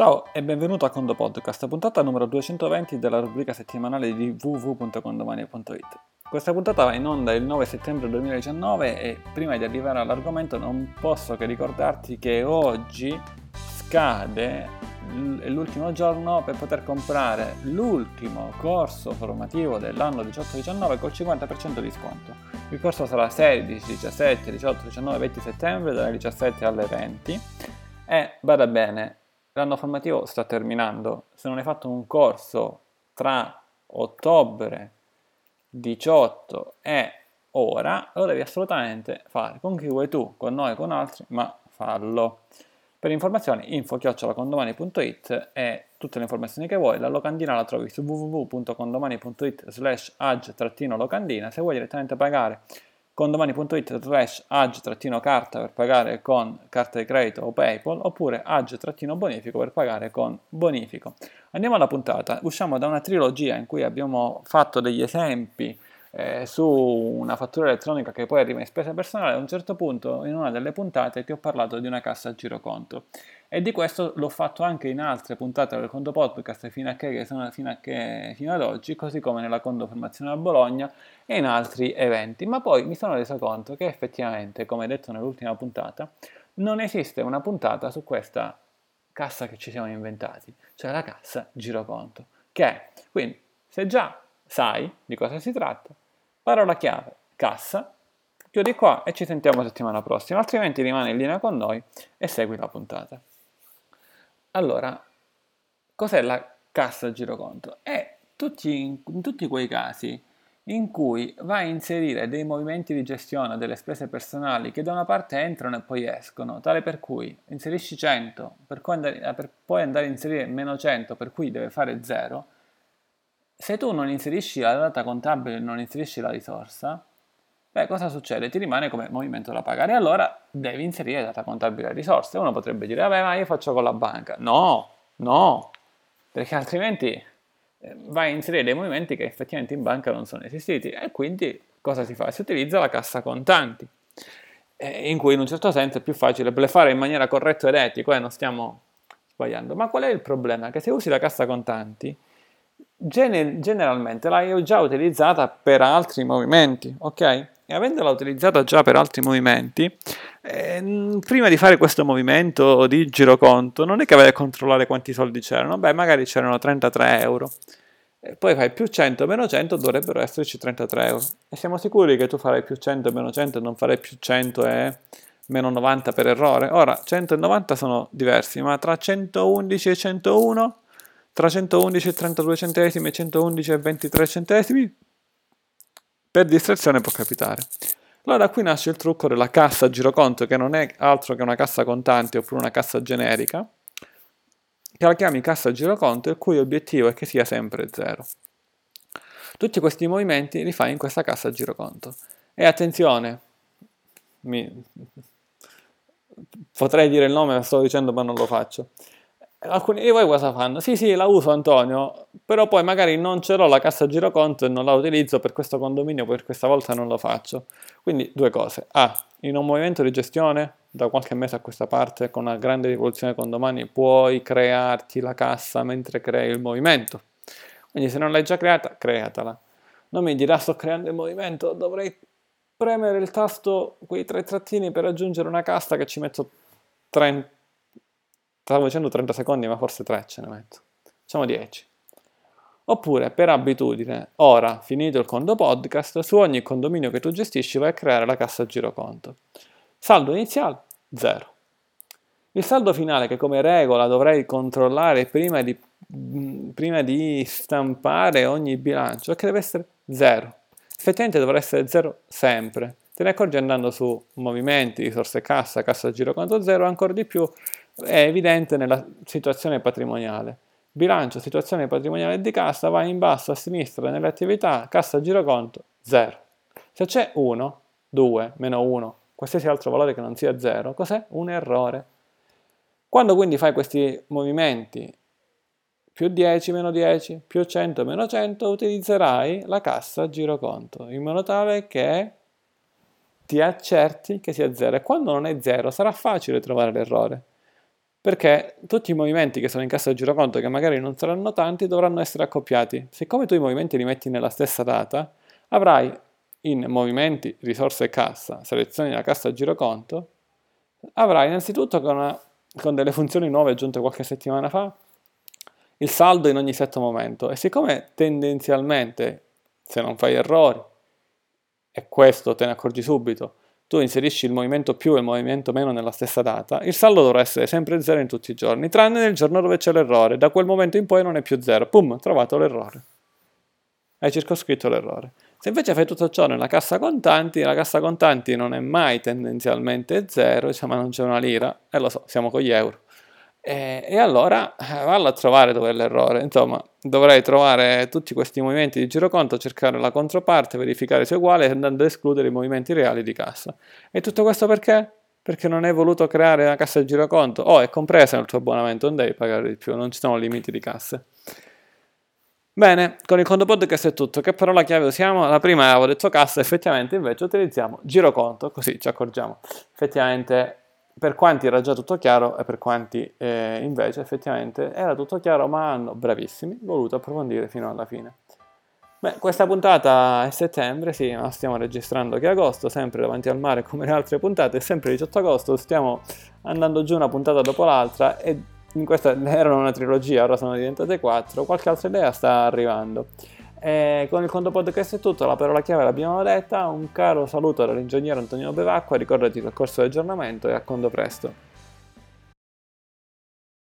Ciao e benvenuto a Condo Podcast, puntata numero 220 della rubrica settimanale di www.condomani.it. Questa puntata va in onda il 9 settembre 2019 e prima di arrivare all'argomento non posso che ricordarti che oggi scade l'ultimo giorno per poter comprare l'ultimo corso formativo dell'anno 18-19 col 50% di sconto. Il corso sarà 16, 17, 18, 19, 20 settembre dalle 17 alle 20 e bada bene, l'anno formativo sta terminando. Se non hai fatto un corso tra ottobre 18 e ora, lo devi assolutamente fare con chi vuoi tu, con noi, con altri, ma fallo. Per informazioni info-condomani.it e tutte le informazioni che vuoi, la locandina la trovi su www.condomani.it slash ag-locandina, se vuoi direttamente pagare condomani.it slash ag-carta per pagare con carta di credito o PayPal oppure ag-bonifico per pagare con bonifico. Andiamo alla puntata, usciamo da una trilogia in cui abbiamo fatto degli esempi eh, su una fattura elettronica che poi arriva in spesa personale, a un certo punto in una delle puntate ti ho parlato di una cassa a giroconto. E di questo l'ho fatto anche in altre puntate del Conto Podcast fino a che, fino, a che, fino ad oggi, così come nella Conto Formazione a Bologna e in altri eventi, ma poi mi sono reso conto che effettivamente, come detto nell'ultima puntata, non esiste una puntata su questa cassa che ci siamo inventati, cioè la cassa giroconto, che è, quindi se già sai di cosa si tratta, parola chiave, cassa, chiudi qua e ci sentiamo settimana prossima, altrimenti rimani in linea con noi e segui la puntata. Allora, cos'è la cassa giroconto? È tutti, in tutti quei casi in cui vai a inserire dei movimenti di gestione delle spese personali che da una parte entrano e poi escono, tale per cui inserisci 100, per poi andare, per poi andare a inserire meno 100, per cui deve fare 0, se tu non inserisci la data contabile e non inserisci la risorsa, beh, cosa succede? Ti rimane come movimento da pagare. Allora devi inserire data contabile e risorse. Uno potrebbe dire, vabbè, ma io faccio con la banca. No, no, perché altrimenti eh, vai a inserire dei movimenti che effettivamente in banca non sono esistiti. E quindi cosa si fa? Si utilizza la cassa contanti, in cui in un certo senso è più facile blefare in maniera corretta ed etica, e non stiamo sbagliando. Ma qual è il problema? Che se usi la cassa contanti, Gener- generalmente l'hai già utilizzata per altri movimenti, ok? E avendola utilizzata già per altri movimenti, eh, prima di fare questo movimento di giroconto, non è che vai a controllare quanti soldi c'erano, beh, magari c'erano 33 euro. E poi fai più 100 meno 100, dovrebbero esserci 33 euro. E siamo sicuri che tu farai più 100 meno 100 e non farai più 100 e meno 90 per errore? Ora, 100 e 90 sono diversi, ma tra 111 e 101 tra 111 e 32 centesimi e 111 e 23 centesimi, per distrazione può capitare. Allora qui nasce il trucco della cassa giroconto, che non è altro che una cassa contante oppure una cassa generica, che la chiami cassa giroconto, il cui obiettivo è che sia sempre zero. Tutti questi movimenti li fai in questa cassa giroconto. E attenzione, mi... potrei dire il nome, lo sto dicendo ma non lo faccio. Alcuni di voi cosa fanno? Sì, sì, la uso Antonio, però poi magari non ce l'ho la cassa giroconto e non la utilizzo per questo condominio, per questa volta non lo faccio. Quindi due cose. A, in un movimento di gestione, da qualche mese a questa parte, con una grande rivoluzione condomani, puoi crearti la cassa mentre crei il movimento. Quindi se non l'hai già creata, createla. Non mi dirà sto creando il movimento, dovrei premere il tasto, quei tre trattini per aggiungere una cassa che ci metto 30 Stavo dicendo 30 secondi, ma forse 3 ce ne metto. Facciamo 10. Oppure, per abitudine, ora, finito il conto podcast, su ogni condominio che tu gestisci vai a creare la cassa giroconto. Saldo iniziale, 0. Il saldo finale, che come regola dovrei controllare prima di, prima di stampare ogni bilancio, è che deve essere 0. Effettivamente dovrà essere 0 sempre. Te ne accorgi andando su movimenti, risorse cassa, cassa giroconto 0, ancora di più è evidente nella situazione patrimoniale. Bilancio, situazione patrimoniale di cassa, va in basso a sinistra nelle attività, cassa giroconto 0. Se c'è 1, 2, meno 1, qualsiasi altro valore che non sia 0, cos'è? Un errore. Quando quindi fai questi movimenti più 10 meno 10, più 100 meno 100, utilizzerai la cassa giroconto in modo tale che ti accerti che sia 0 e quando non è 0 sarà facile trovare l'errore perché tutti i movimenti che sono in cassa giroconto, che magari non saranno tanti, dovranno essere accoppiati. Siccome tu i movimenti li metti nella stessa data, avrai in movimenti, risorse e cassa, selezioni la cassa giroconto, avrai innanzitutto con, una, con delle funzioni nuove aggiunte qualche settimana fa, il saldo in ogni setto momento. E siccome tendenzialmente, se non fai errori, e questo te ne accorgi subito, tu inserisci il movimento più e il movimento meno nella stessa data, il saldo dovrà essere sempre 0 in tutti i giorni, tranne nel giorno dove c'è l'errore. Da quel momento in poi non è più 0. Pum, trovato l'errore. Hai circoscritto l'errore. Se invece fai tutto ciò nella cassa contanti, la cassa contanti non è mai tendenzialmente 0, diciamo non c'è una lira, e lo so, siamo con gli euro. E, e, allora eh, vallo a trovare dove è l'errore. Insomma, dovrei trovare tutti questi movimenti di giroconto, cercare la controparte, verificare se è uguale andando ad escludere i movimenti reali di cassa. E tutto questo perché? Perché non hai voluto creare una cassa di giroconto. Oh, è compresa nel tuo abbonamento, non devi pagare di più, non ci sono limiti di casse. Bene, con il conto podcast è tutto. Che parola chiave usiamo? La prima avevo detto cassa, effettivamente invece utilizziamo giroconto, così ci accorgiamo. Effettivamente per quanti era già tutto chiaro e per quanti eh, invece effettivamente era tutto chiaro ma hanno, bravissimi, voluto approfondire fino alla fine. Beh, questa puntata è settembre, sì, ma stiamo registrando che è agosto, sempre davanti al mare come le altre puntate, sempre 18 agosto, stiamo andando giù una puntata dopo l'altra e in questa erano una trilogia, ora sono diventate quattro, qualche altra idea sta arrivando. E con il conto podcast è tutto, la parola chiave l'abbiamo detta, un caro saluto dall'ingegnere Antonino Bevacqua, ricordati del corso di aggiornamento e a conto presto.